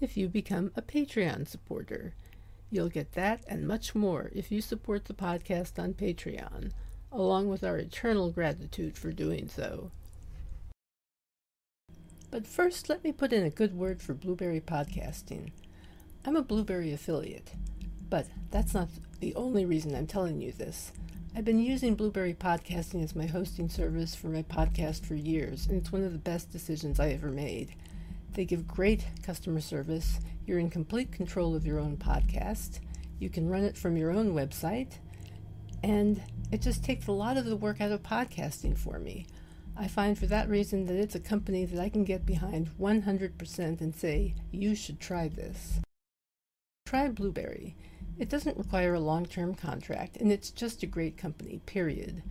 if you become a Patreon supporter. You'll get that and much more if you support the podcast on Patreon, along with our eternal gratitude for doing so. But first, let me put in a good word for Blubrry Podcasting. I'm a Blubrry affiliate, but that's not the only reason I'm telling you this. I've been using Blubrry Podcasting as my hosting service for my podcast for years, and it's one of the best decisions I ever made. They give great customer service. You're in complete control of your own podcast. You can run it from your own website. And it just takes a lot of the work out of podcasting for me. I find for that reason that it's a company that I can get behind 100% and say, you should try this. Try Blubrry. It doesn't require a long term contract, and it's just a great company, period.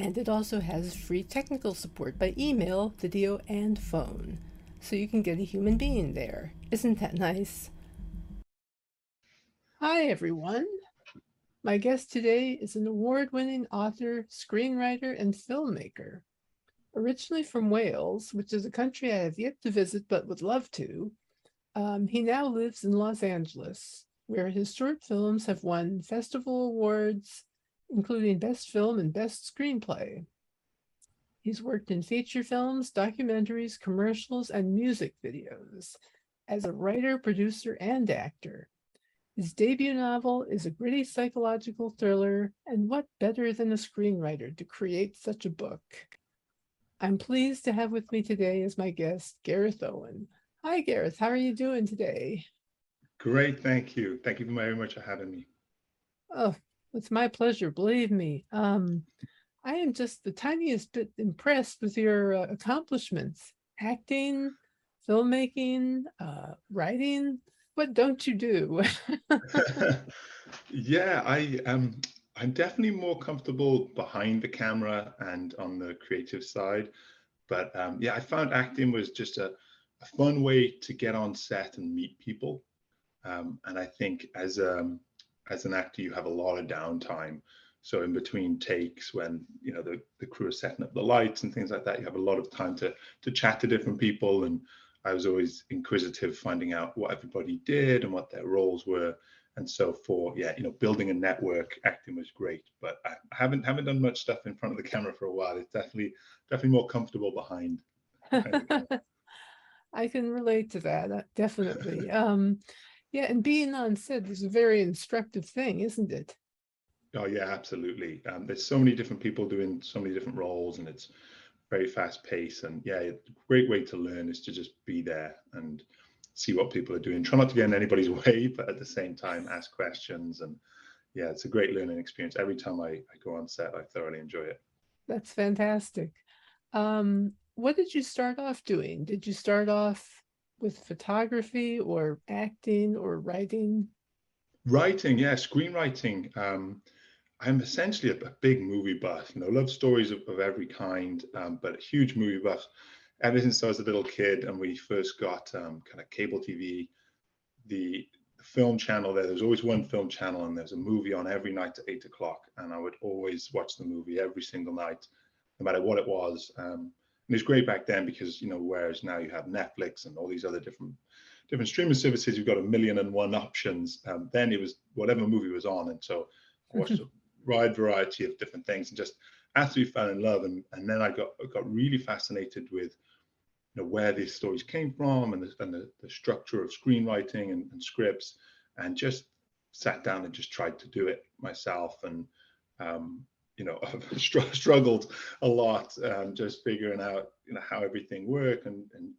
And it also has free technical support by email, video, and phone. So you can get a human being there. Isn't that nice? Hi, everyone. My guest today is an award winning author, screenwriter, and filmmaker. Originally from Wales, which is a country I have yet to visit but would love to, um, he now lives in Los Angeles, where his short films have won festival awards, including Best Film and Best Screenplay. He's worked in feature films, documentaries, commercials, and music videos as a writer, producer, and actor. His debut novel is a gritty psychological thriller, and what better than a screenwriter to create such a book? I'm pleased to have with me today as my guest Gareth Owen, Hi, Gareth. How are you doing today? Great. Thank you. Thank you very much for having me. Oh, it's my pleasure. Believe me. Um, I am just the tiniest bit impressed with your uh, accomplishments acting, filmmaking, uh, writing. What don't you do? yeah, I um, I'm definitely more comfortable behind the camera and on the creative side. But um, yeah, I found acting was just a a fun way to get on set and meet people. Um, and I think as um, as an actor, you have a lot of downtime. So in between takes, when you know the, the crew is setting up the lights and things like that, you have a lot of time to to chat to different people. And I was always inquisitive, finding out what everybody did and what their roles were. And so for yeah, you know, building a network, acting was great. But I haven't haven't done much stuff in front of the camera for a while. It's definitely definitely more comfortable behind. behind I can relate to that, definitely. um, yeah, and being on set is a very instructive thing, isn't it? Oh yeah, absolutely. Um, there's so many different people doing so many different roles, and it's very fast paced. And yeah, a great way to learn is to just be there and see what people are doing. Try not to get in anybody's way, but at the same time, ask questions. And yeah, it's a great learning experience. Every time I, I go on set, I thoroughly enjoy it. That's fantastic. Um, what did you start off doing? Did you start off with photography or acting or writing? Writing, yeah, screenwriting. Um, I'm essentially a, a, big movie buff. You know, love stories of, of every kind, um, but a huge movie buff. Ever since I was a little kid and we first got um, kind of cable TV, the film channel there, there's always one film channel and there's a movie on every night at eight o'clock. And I would always watch the movie every single night, no matter what it was. Um, and it's great back then because you know whereas now you have netflix and all these other different different streaming services you've got a million and one options um, then it was whatever movie was on. And so i watched a wide variety of different things. And just absolutely fell in love. And, and then i got got really fascinated with you know where these stories came from and the, and the, the structure of screenwriting and, and scripts. And just sat down and just tried to do it myself. And um, you know struggled a lot um, just figuring out you know how everything worked and and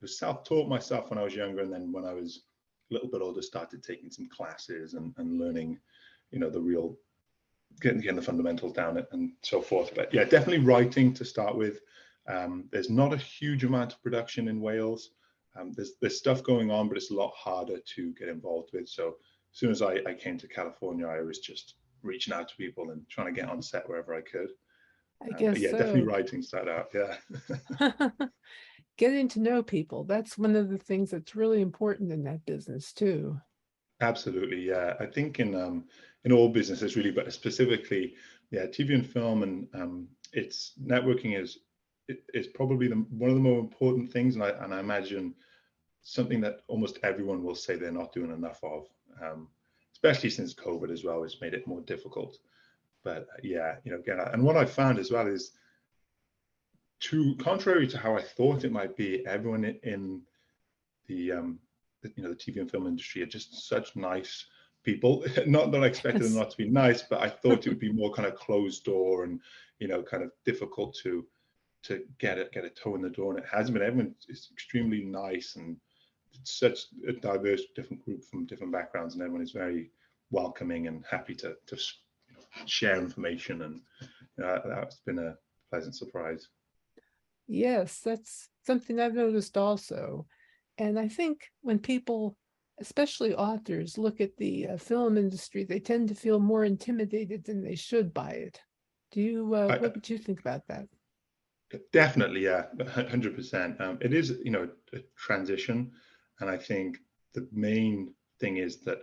was self-taught myself when I was younger. And then when I was a little bit older started taking some classes and, and learning you know the real getting, getting the fundamentals down and so forth. But yeah definitely writing to start with. Um, there's not a huge amount of production in Wales. Um, there's there's stuff going on, but it's a lot harder to get involved with. So as soon as I, I came to California, I was just reaching out to people and trying to get on set wherever I could. I uh, guess yeah, so. definitely writing started out. Yeah. Getting to know people, that's one of the things that's really important in that business too. Absolutely, yeah. I think in um, in all businesses really, but specifically, yeah, TV and film and um, it's networking is is probably the, one of the more important things, and I and I imagine something that almost everyone will say they're not doing enough of, um, especially since COVID as well, has made it more difficult. But uh, yeah, you know, again, and what I found as well is, to contrary to how I thought it might be, everyone in the um, you know the TV and film industry are just such nice people. not that I expected yes. them not to be nice, but I thought it would be more kind of closed door and you know kind of difficult to to get it get a toe in the door. And it hasn't been. Everyone is extremely nice and such a diverse different group from different backgrounds, and everyone is very welcoming and happy to to you know, share information. And you know, that's been a pleasant surprise. Yes, that's something I've noticed also. And I think when people, especially authors, look at the uh, film industry, they tend to feel more intimidated than they should by it. Do you, uh, I, what would you think about that? Definitely, yeah, hundred um, percent. It is, you know, a transition, and I think the main thing is that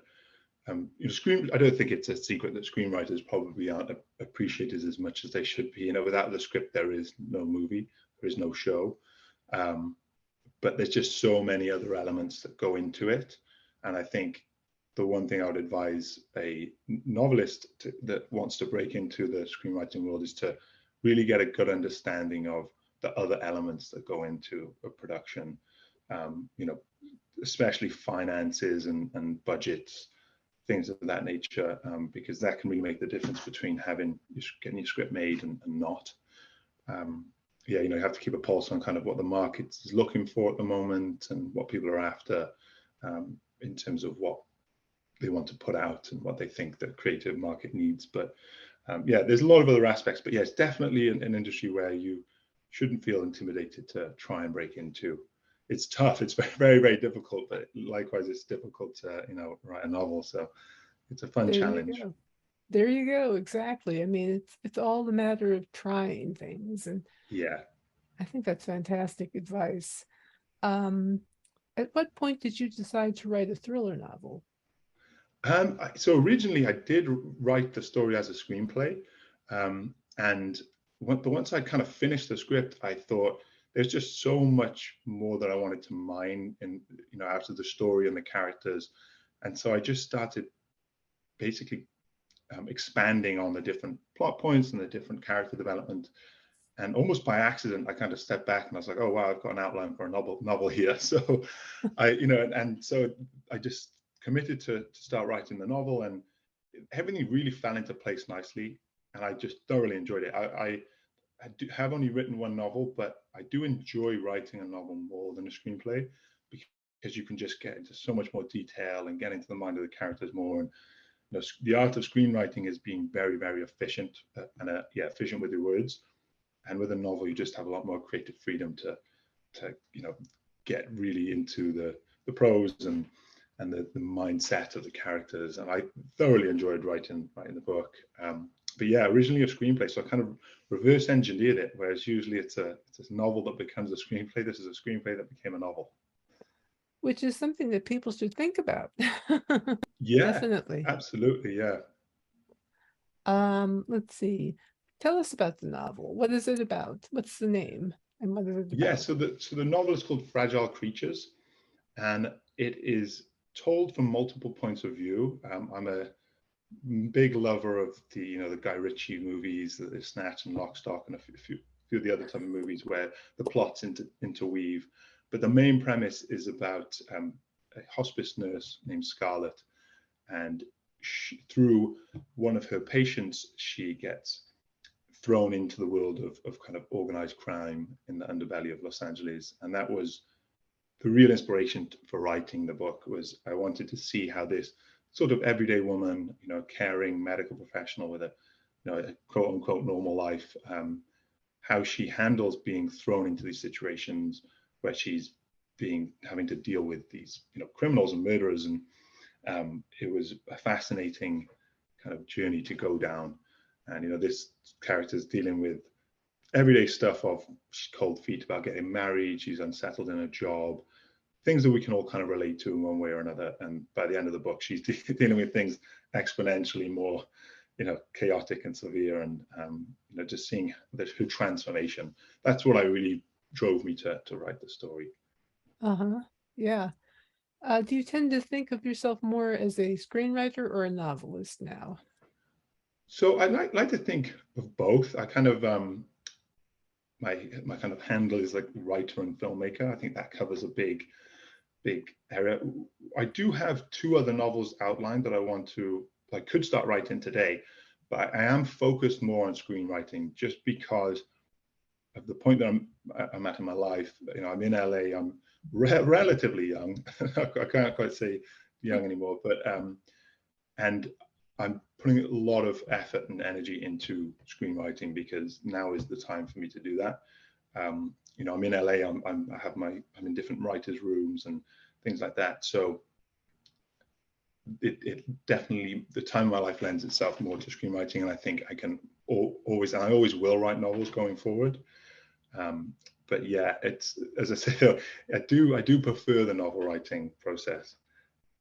um, you know, screen. I don't think it's a secret that screenwriters probably aren't appreciated as much as they should be. You know, without the script, there is no movie, there is no show. Um, but there's just so many other elements that go into it. And I think the one thing I would advise a novelist to, that wants to break into the screenwriting world is to really get a good understanding of the other elements that go into a production. Um, you know, especially finances and, and budgets, things of that nature, um, because that can really make the difference between having getting your script made and, and not. Um, yeah, you know, you have to keep a pulse on kind of what the market is looking for at the moment and what people are after um, in terms of what they want to put out and what they think the creative market needs. But um, yeah, there's a lot of other aspects. But yeah, it's definitely an, an, industry where you shouldn't feel intimidated to try and break into. It's tough. It's very, very, difficult. But likewise, it's difficult to you know write a novel. So it's a fun there challenge. You there you go. Exactly. I mean, it's it's all a matter of trying things and yeah. I think that's fantastic advice. Um, at what point did you decide to write a thriller novel? Um, so originally, I did write the story as a screenplay, um, and but once I kind of finished the script, I thought there's just so much more that I wanted to mine, and you know, of the story and the characters, and so I just started basically um, expanding on the different plot points and the different character development and almost by accident, I kind of stepped back and I was like, oh wow, I've got an outline for a novel novel here. So I, you know, and, and so I just committed to, to start writing the novel, and everything really fell into place nicely, and I just thoroughly enjoyed it. I, I, I do, have only written one novel, but I do enjoy writing a novel more than a screenplay because you can just get into so much more detail and get into the mind of the characters more. And you know, the art of screenwriting is being very, very efficient uh, and uh, yeah, efficient with your words. And with a novel you just have a lot more creative freedom to to you know get really into the the prose and and the, the mindset of the characters. And i thoroughly enjoyed writing writing the book. Um, but yeah originally a screenplay so i kind of reverse engineered it whereas usually it's a it's a novel that becomes a screenplay this is a screenplay that became a novel which is something that people should think about yeah definitely absolutely yeah um let's see Tell us about the novel. What is it about? What's the name? And what is it about? Yeah, so the so the novel is called Fragile Creatures, and it is told from multiple points of view. Um, I'm a big lover of the you know the Guy Ritchie movies, the Snatch and Lock, Stock, and a few, few of the other type of movies where the plots inter, interweave. But the main premise is about um, a hospice nurse named Scarlett, and she, through one of her patients, she gets thrown into the world of, of kind of organized crime in the underbelly of Los Angeles. And that was the real inspiration for writing the book was I wanted to see how this sort of everyday woman, you know, caring medical professional with a, you know, a quote unquote normal life, um, how she handles being thrown into these situations where she's being having to deal with these you know criminals and murderers. And um, it was a fascinating kind of journey to go down. And you know this character's dealing with everyday stuff of cold feet about getting married. She's unsettled in a job things that we can all kind of relate to in one way or another. And by the end of the book she's dealing with things exponentially more you know chaotic and severe and um, you know just seeing her transformation. That's what i really drove me to to write the story. Uh-huh. Yeah. Uh, do you tend to think of yourself more as a screenwriter or a novelist now? So i like, like to think of both. I kind of um my my kind of handle is like writer and filmmaker. I think that covers a big big area i do have two other novels outlined that i want to I could start writing today, but I am focused more on screenwriting just because of the point that I'm I'm at in my life. You know, I'm in LA. I'm re- relatively young. I can't quite say young anymore, but um, and I'm putting a lot of effort and energy into screenwriting because now is the time for me to do that. Um, you know, I'm in LA. I'm, I'm I have my I'm in different writers' rooms and things like that. So it, it, definitely the time of my life lends itself more to screenwriting and i think i can always and i always will write novels going forward um, but yeah it's as i say i do i do prefer the novel writing process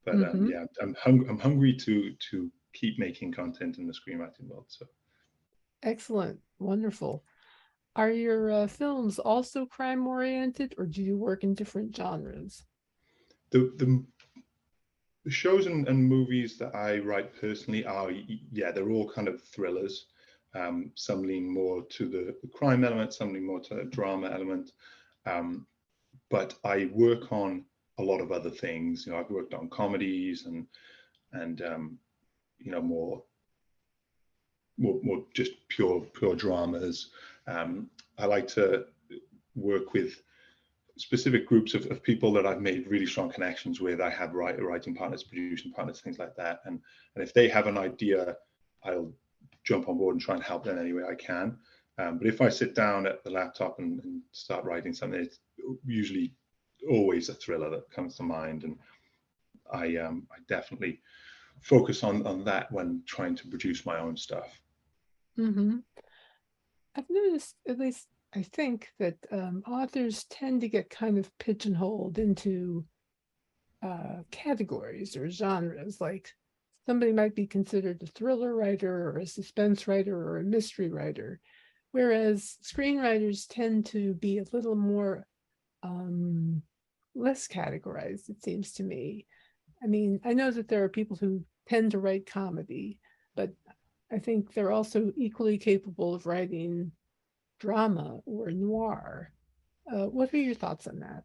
but um, mm-hmm. yeah i'm hung, i'm hungry to to keep making content in the screenwriting world so excellent wonderful are your uh, films also crime oriented or do you work in different genres the the the shows and, and, movies that I write personally are, yeah, they're all kind of thrillers. Um, some lean more to the, the, crime element, some lean more to the drama element. Um, but I work on a lot of other things. You know, I've worked on comedies and and um, you know more more more just pure pure dramas. Um, I like to work with specific groups of, of people that I've made really strong connections with. I have write, writing partners, producing partners, things like that. And and if they have an idea, I'll jump on board and try and help them any way I can. Um, but if I sit down at the laptop and, and, start writing something, it's usually always a thriller that comes to mind. And I um, I definitely focus on on that when trying to produce my own stuff. Mm-hmm. I've noticed, at least I think that um, authors tend to get kind of pigeonholed into uh, categories or genres. Like somebody might be considered a thriller writer or a suspense writer or a mystery writer, whereas screenwriters tend to be a little more um, less categorized, it seems to me. I mean, I know that there are people who tend to write comedy, but I think they're also equally capable of writing drama or noir. Uh, what are your thoughts on that?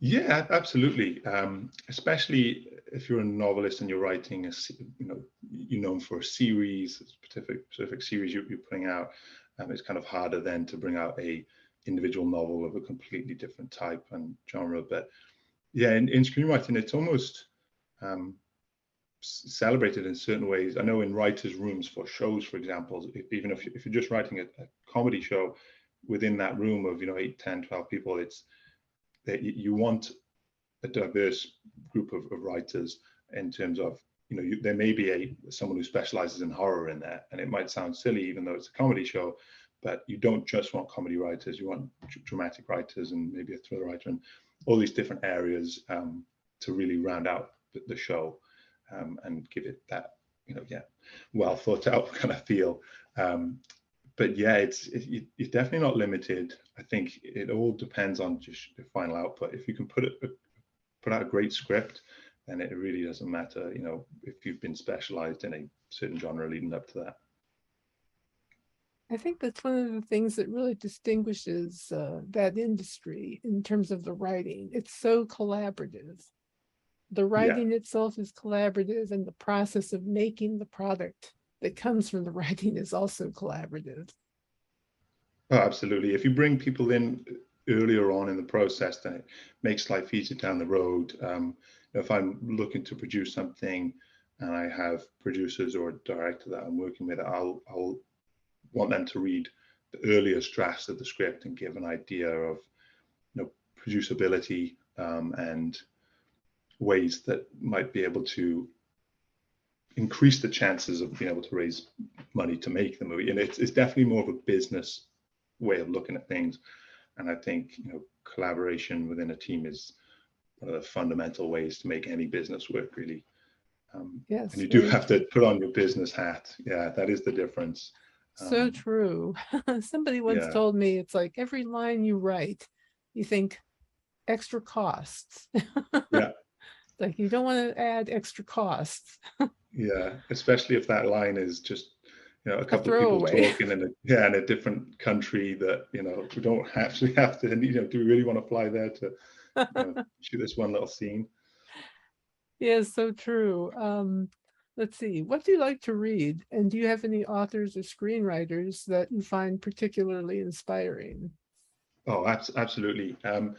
Yeah, absolutely. Um, especially if you're a novelist and you're writing a, you know, you're known for a series, a specific specific series you're, you're putting out. Um, it's kind of harder then to bring out a individual novel of a completely different type and genre. But yeah, in, in screenwriting, it's almost um, celebrated in certain ways. I know in writers' rooms for shows, for example, even if, if you're just writing a, a, comedy show within that room of, you know, 8, 10, 12 people, it's that you want a diverse group of, of writers in terms of, you know, you, there may be a someone who specializes in horror in there, and it might sound silly, even though it's a comedy show, but you don't just want comedy writers, you want dramatic writers and maybe a thriller writer and all these different areas um, to really round out the, the show um, and give it that you know yeah well thought out kind of feel. Um, but yeah it's it, it's definitely not limited. I think it all depends on just the final output. If you can put it put out a great script then it really doesn't matter you know if you've been specialized in a certain genre leading up to that. I think that's one of the things that really distinguishes uh, that industry in terms of the writing. It's so collaborative the writing itself is collaborative and the process of making the product that comes from the writing is also collaborative. Oh, absolutely. If you bring people in earlier on in the process then it makes life easier down the road um, if i'm looking to produce something and i have producers or a director that i'm working with i'll i'll want them to read the earliest drafts of the script and give an idea of you know producibility um, and ways that might be able to increase the chances of being able to raise money to make the movie. And it's, it's definitely more of a business way of looking at things. And I think you know collaboration within a team is one of the fundamental ways to make any business work really. Um, yes, and you do have to put on your business hat. Yeah, that is the difference. So um, true. Somebody once yeah. told me it's like every line you write, you think extra costs. yeah. Like you don't want to add extra costs. yeah, especially if that line is just you know a couple a of people talking in a yeah in a different country that you know we don't actually have to you know do we really want to fly there to you know, shoot this one little scene? Yeah so true. Um let's see what do you like to read? And do you have any authors or screenwriters that you find particularly inspiring? Oh absolutely. Um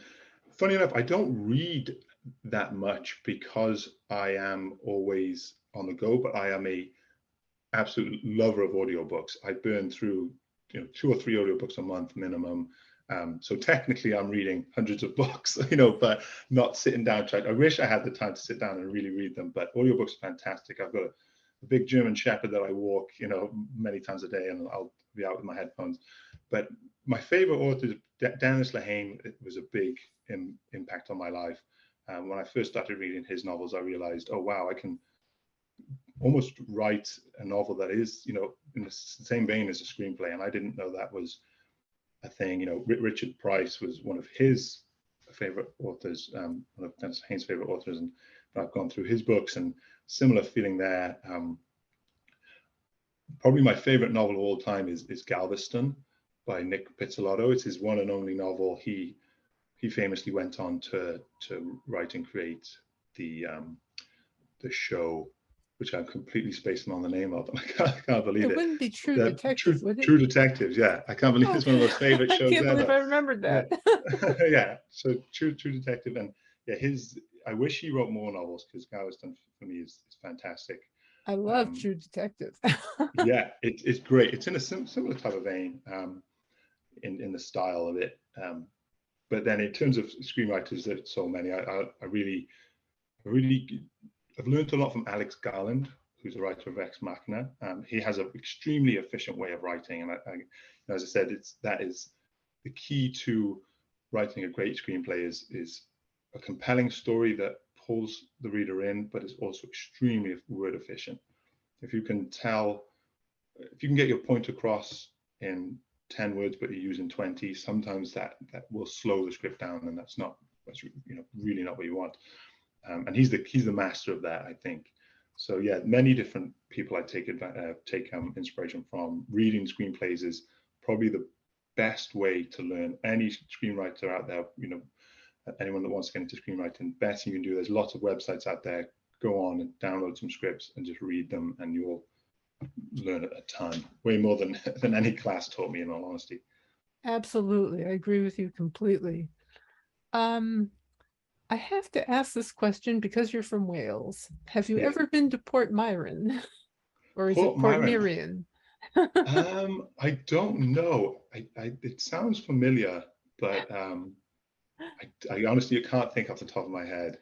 funny enough i don't read that much because i am always on the go but i am a absolute lover of audiobooks. I burn through you know two or three audiobooks a month minimum. Um, so technically, I'm reading hundreds of books, you know, but not sitting down. I wish I had the time to sit down and really read them. But audiobooks are fantastic. I've got a, a big German Shepherd that I walk, you know, many times a day, and I'll be out with my headphones. But my favorite author, Dennis Lehane, it was a big Im- impact on my life. Um, when I first started reading his novels, I realized, oh wow, I can almost write a novel that is, you know, in the same vein as a screenplay. And I didn't know that was a thing. You know, Richard Price was one of his favorite authors, um, one of Dennis Lehane's favorite authors, and I've gone through his books and similar feeling there. Um, probably my favorite novel of all time is, is Galveston by Nic Pizzolatto. It's his one and only novel. He he famously went on to to write and create the um, the show which I'm completely spacing on the name of, and I can't, I can't believe it. It wouldn't be True the, Detectives, True, True Detectives, yeah. I can't believe it's one of those favorite shows. I can't believe I remembered that. Yeah. yeah. So True True Detective, and yeah, his. I wish he wrote more novels because Galveston for me is, is fantastic. I love um, True Detective. yeah, it, it's great. It's in a sim- similar type of vein, um, in in the style of it. Um, but then in terms of screenwriters, there's so many. I, I, I really, I really I've learned a lot from Alex Garland, who's a writer of Ex Machina. Um, he has an extremely efficient way of writing, and I, as I said, it's that is the key to writing a great screenplay is is a compelling story that pulls the reader in, but is also extremely word efficient. If you can tell, if you can get your point across in 10 words, but you're using 20, sometimes that that will slow the script down, and that's not that's you know really not what you want um, and he's the he's the master of that, I think. So yeah, many different people I take uh, take um, inspiration from. Reading screenplays is probably the best way to learn. Any screenwriter out there, you know, anyone that wants to get into screenwriting, best you can do. There's lots of websites out there. Go on and download some scripts and just read them, and you'll learn it a ton, way more than than any class taught me. In all honesty. Absolutely, I agree with you completely. Um, I have to ask this question because you're from Wales. Have you yeah. ever been to Portmeirion? or is Port it Port Miriam? um, I don't know. I, I, it sounds familiar, but um, I, I honestly can't think off the top of my head.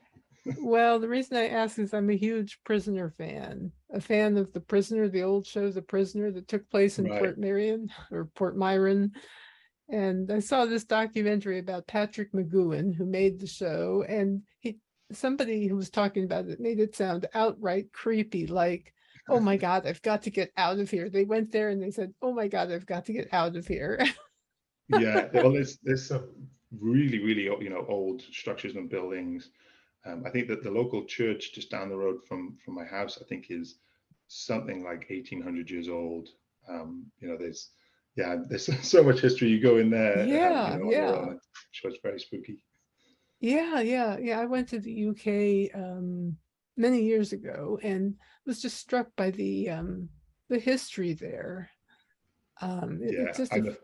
Well, the reason I ask is I'm a huge prisoner fan, a fan of The Prisoner, the old show The Prisoner that took place in right. Portmeirion or Port Myron. And I saw this documentary about Patrick McGoohan, who made the show, and he somebody who was talking about it made it sound outright creepy, like, oh my God, I've got to get out of here. They went there and they said, oh my God, I've got to get out of here. yeah, well, there's there's some really, really you know old structures and buildings. Um, I think that the local church just down the road from from my house, I think, is something like 1800 years old. Um, you know, there's yeah, there's so much history. You go in there. Yeah, you know, yeah. Sure, it's very spooky. Yeah, yeah, yeah. I went to the UK um, many years ago and was just struck by the um, the history there. Um, it, yeah, just a,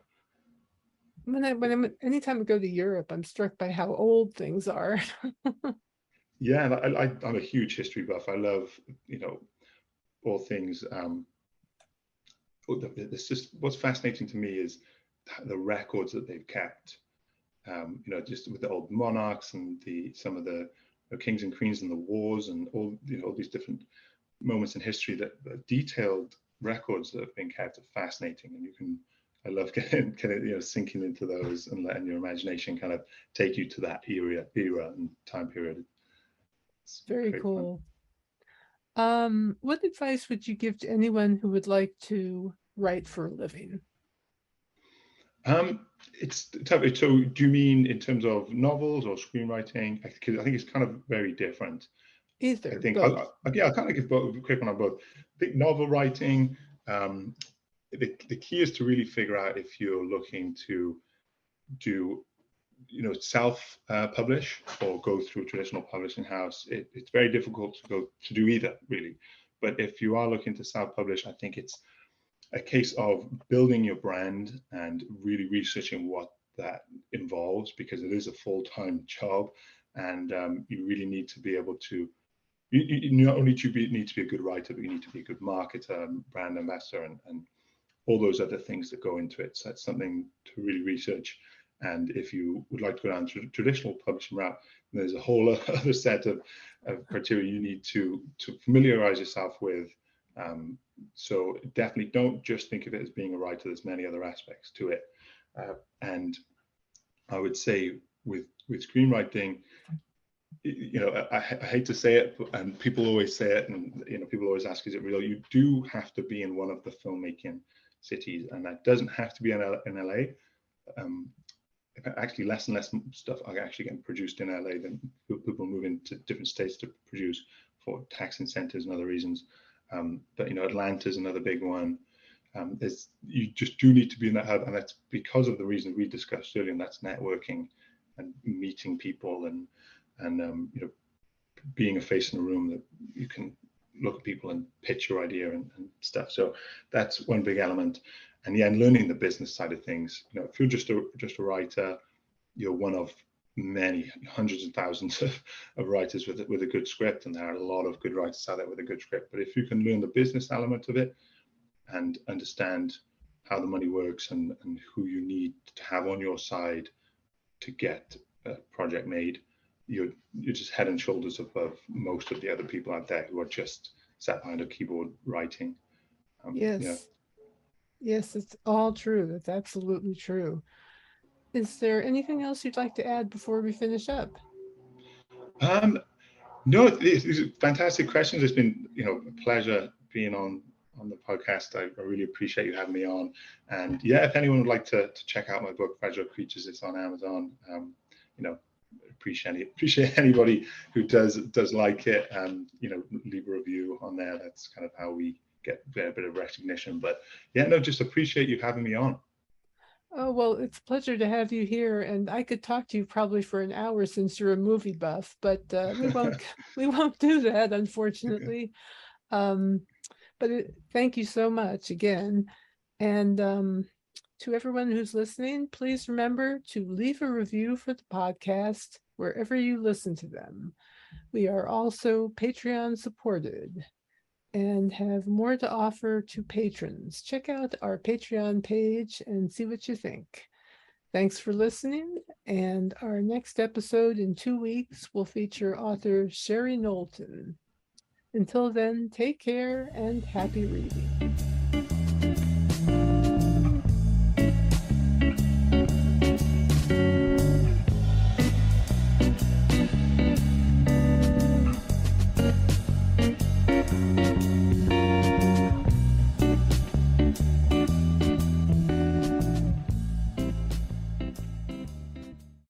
when I when I'm anytime I go to Europe, I'm struck by how old things are. yeah, I, I, I'm a huge history buff. I love you know all things um, it's just what's fascinating to me is the records that they've kept um, you know, just with the old monarchs and the some of the you know, kings and queens and the wars and all you know all these different moments in history that, that detailed records that have been kept are fascinating, and you can. I love getting, getting you know sinking into those and letting your imagination kind of take you to that era, era and time period. It's very cool. Fun. Um, what advice would you give to anyone who would like to write for a living? Um, it's tough. So, do you mean in terms of novels or screenwriting? Because I think it's kind of very different. Either. I think. I, I, yeah, I'll kind of give both, a quick one on both. I think novel writing. Um, the, the key is to really figure out if you're looking to do you know self uh, publish or go through a traditional publishing house it, it's very difficult to go to do either really. But if you are looking to self publish i think it's a case of building your brand and really researching what that involves because it is a full-time job and um, you really need to be able to you, you not only to be, need to be a good writer but you need to be a good marketer brand ambassador and, and all those other things that go into it. So that's something to really research and if you would like to go down the traditional publishing route there's a whole other set of, of criteria you need to to familiarize yourself with um, so definitely don't just think of it as being a writer. There's many other aspects to it. Uh, and I would say with with screenwriting, you know, I, I, hate to say it, and people always say it, and you know, people always ask, "Is it real?" You do have to be in one of the filmmaking cities, and that doesn't have to be in, L- in LA. Um, actually, less and less stuff are actually getting produced in LA than people move into different states to produce for tax incentives and other reasons. Um, but you know, Atlanta is another big one. Um, you just do need to be in that hub, and that's because of the reason we discussed earlier, and that's networking and meeting people and and um, you know being a face in a room that you can look at people and pitch your idea and, and, stuff. So that's one big element. And yeah, and learning the business side of things. You know, if you're just a just a writer, you're one of many hundreds and thousands of, of writers with with a good script, and there are a lot of good writers out there with a good script. But if you can learn the business element of it and understand how the money works and, and who you need to have on your side to get a project made, you're you're just head and shoulders above most of the other people out there who are just sat behind a keyboard writing. Um, yes. Yes, it's all true. That's absolutely true. Is there anything else you'd like to add before we finish up? Um, no, these are fantastic questions. It's been, you know, a pleasure being on on the podcast. I, I, really appreciate you having me on. And yeah, if anyone would like to, to check out my book, Fragile Creatures, it's on Amazon. Um, you know, appreciate appreciate anybody who does does like it and you know leave a review on there. That's kind of how we get a bit of recognition. But yeah, no, just appreciate you having me on. Oh, well, it's a pleasure to have you here. And I could talk to you probably for an hour since you're a movie buff, but uh, we won't we won't do that, unfortunately. Um, but it, thank you so much again. And um, to everyone who's listening, please remember to leave a review for the podcast wherever you listen to them. We are also Patreon supported and have more to offer to patrons. Check out our Patreon page and see what you think. Thanks for listening, and our next episode in two weeks will feature author Sherry Knowlton. Until then, take care and happy reading.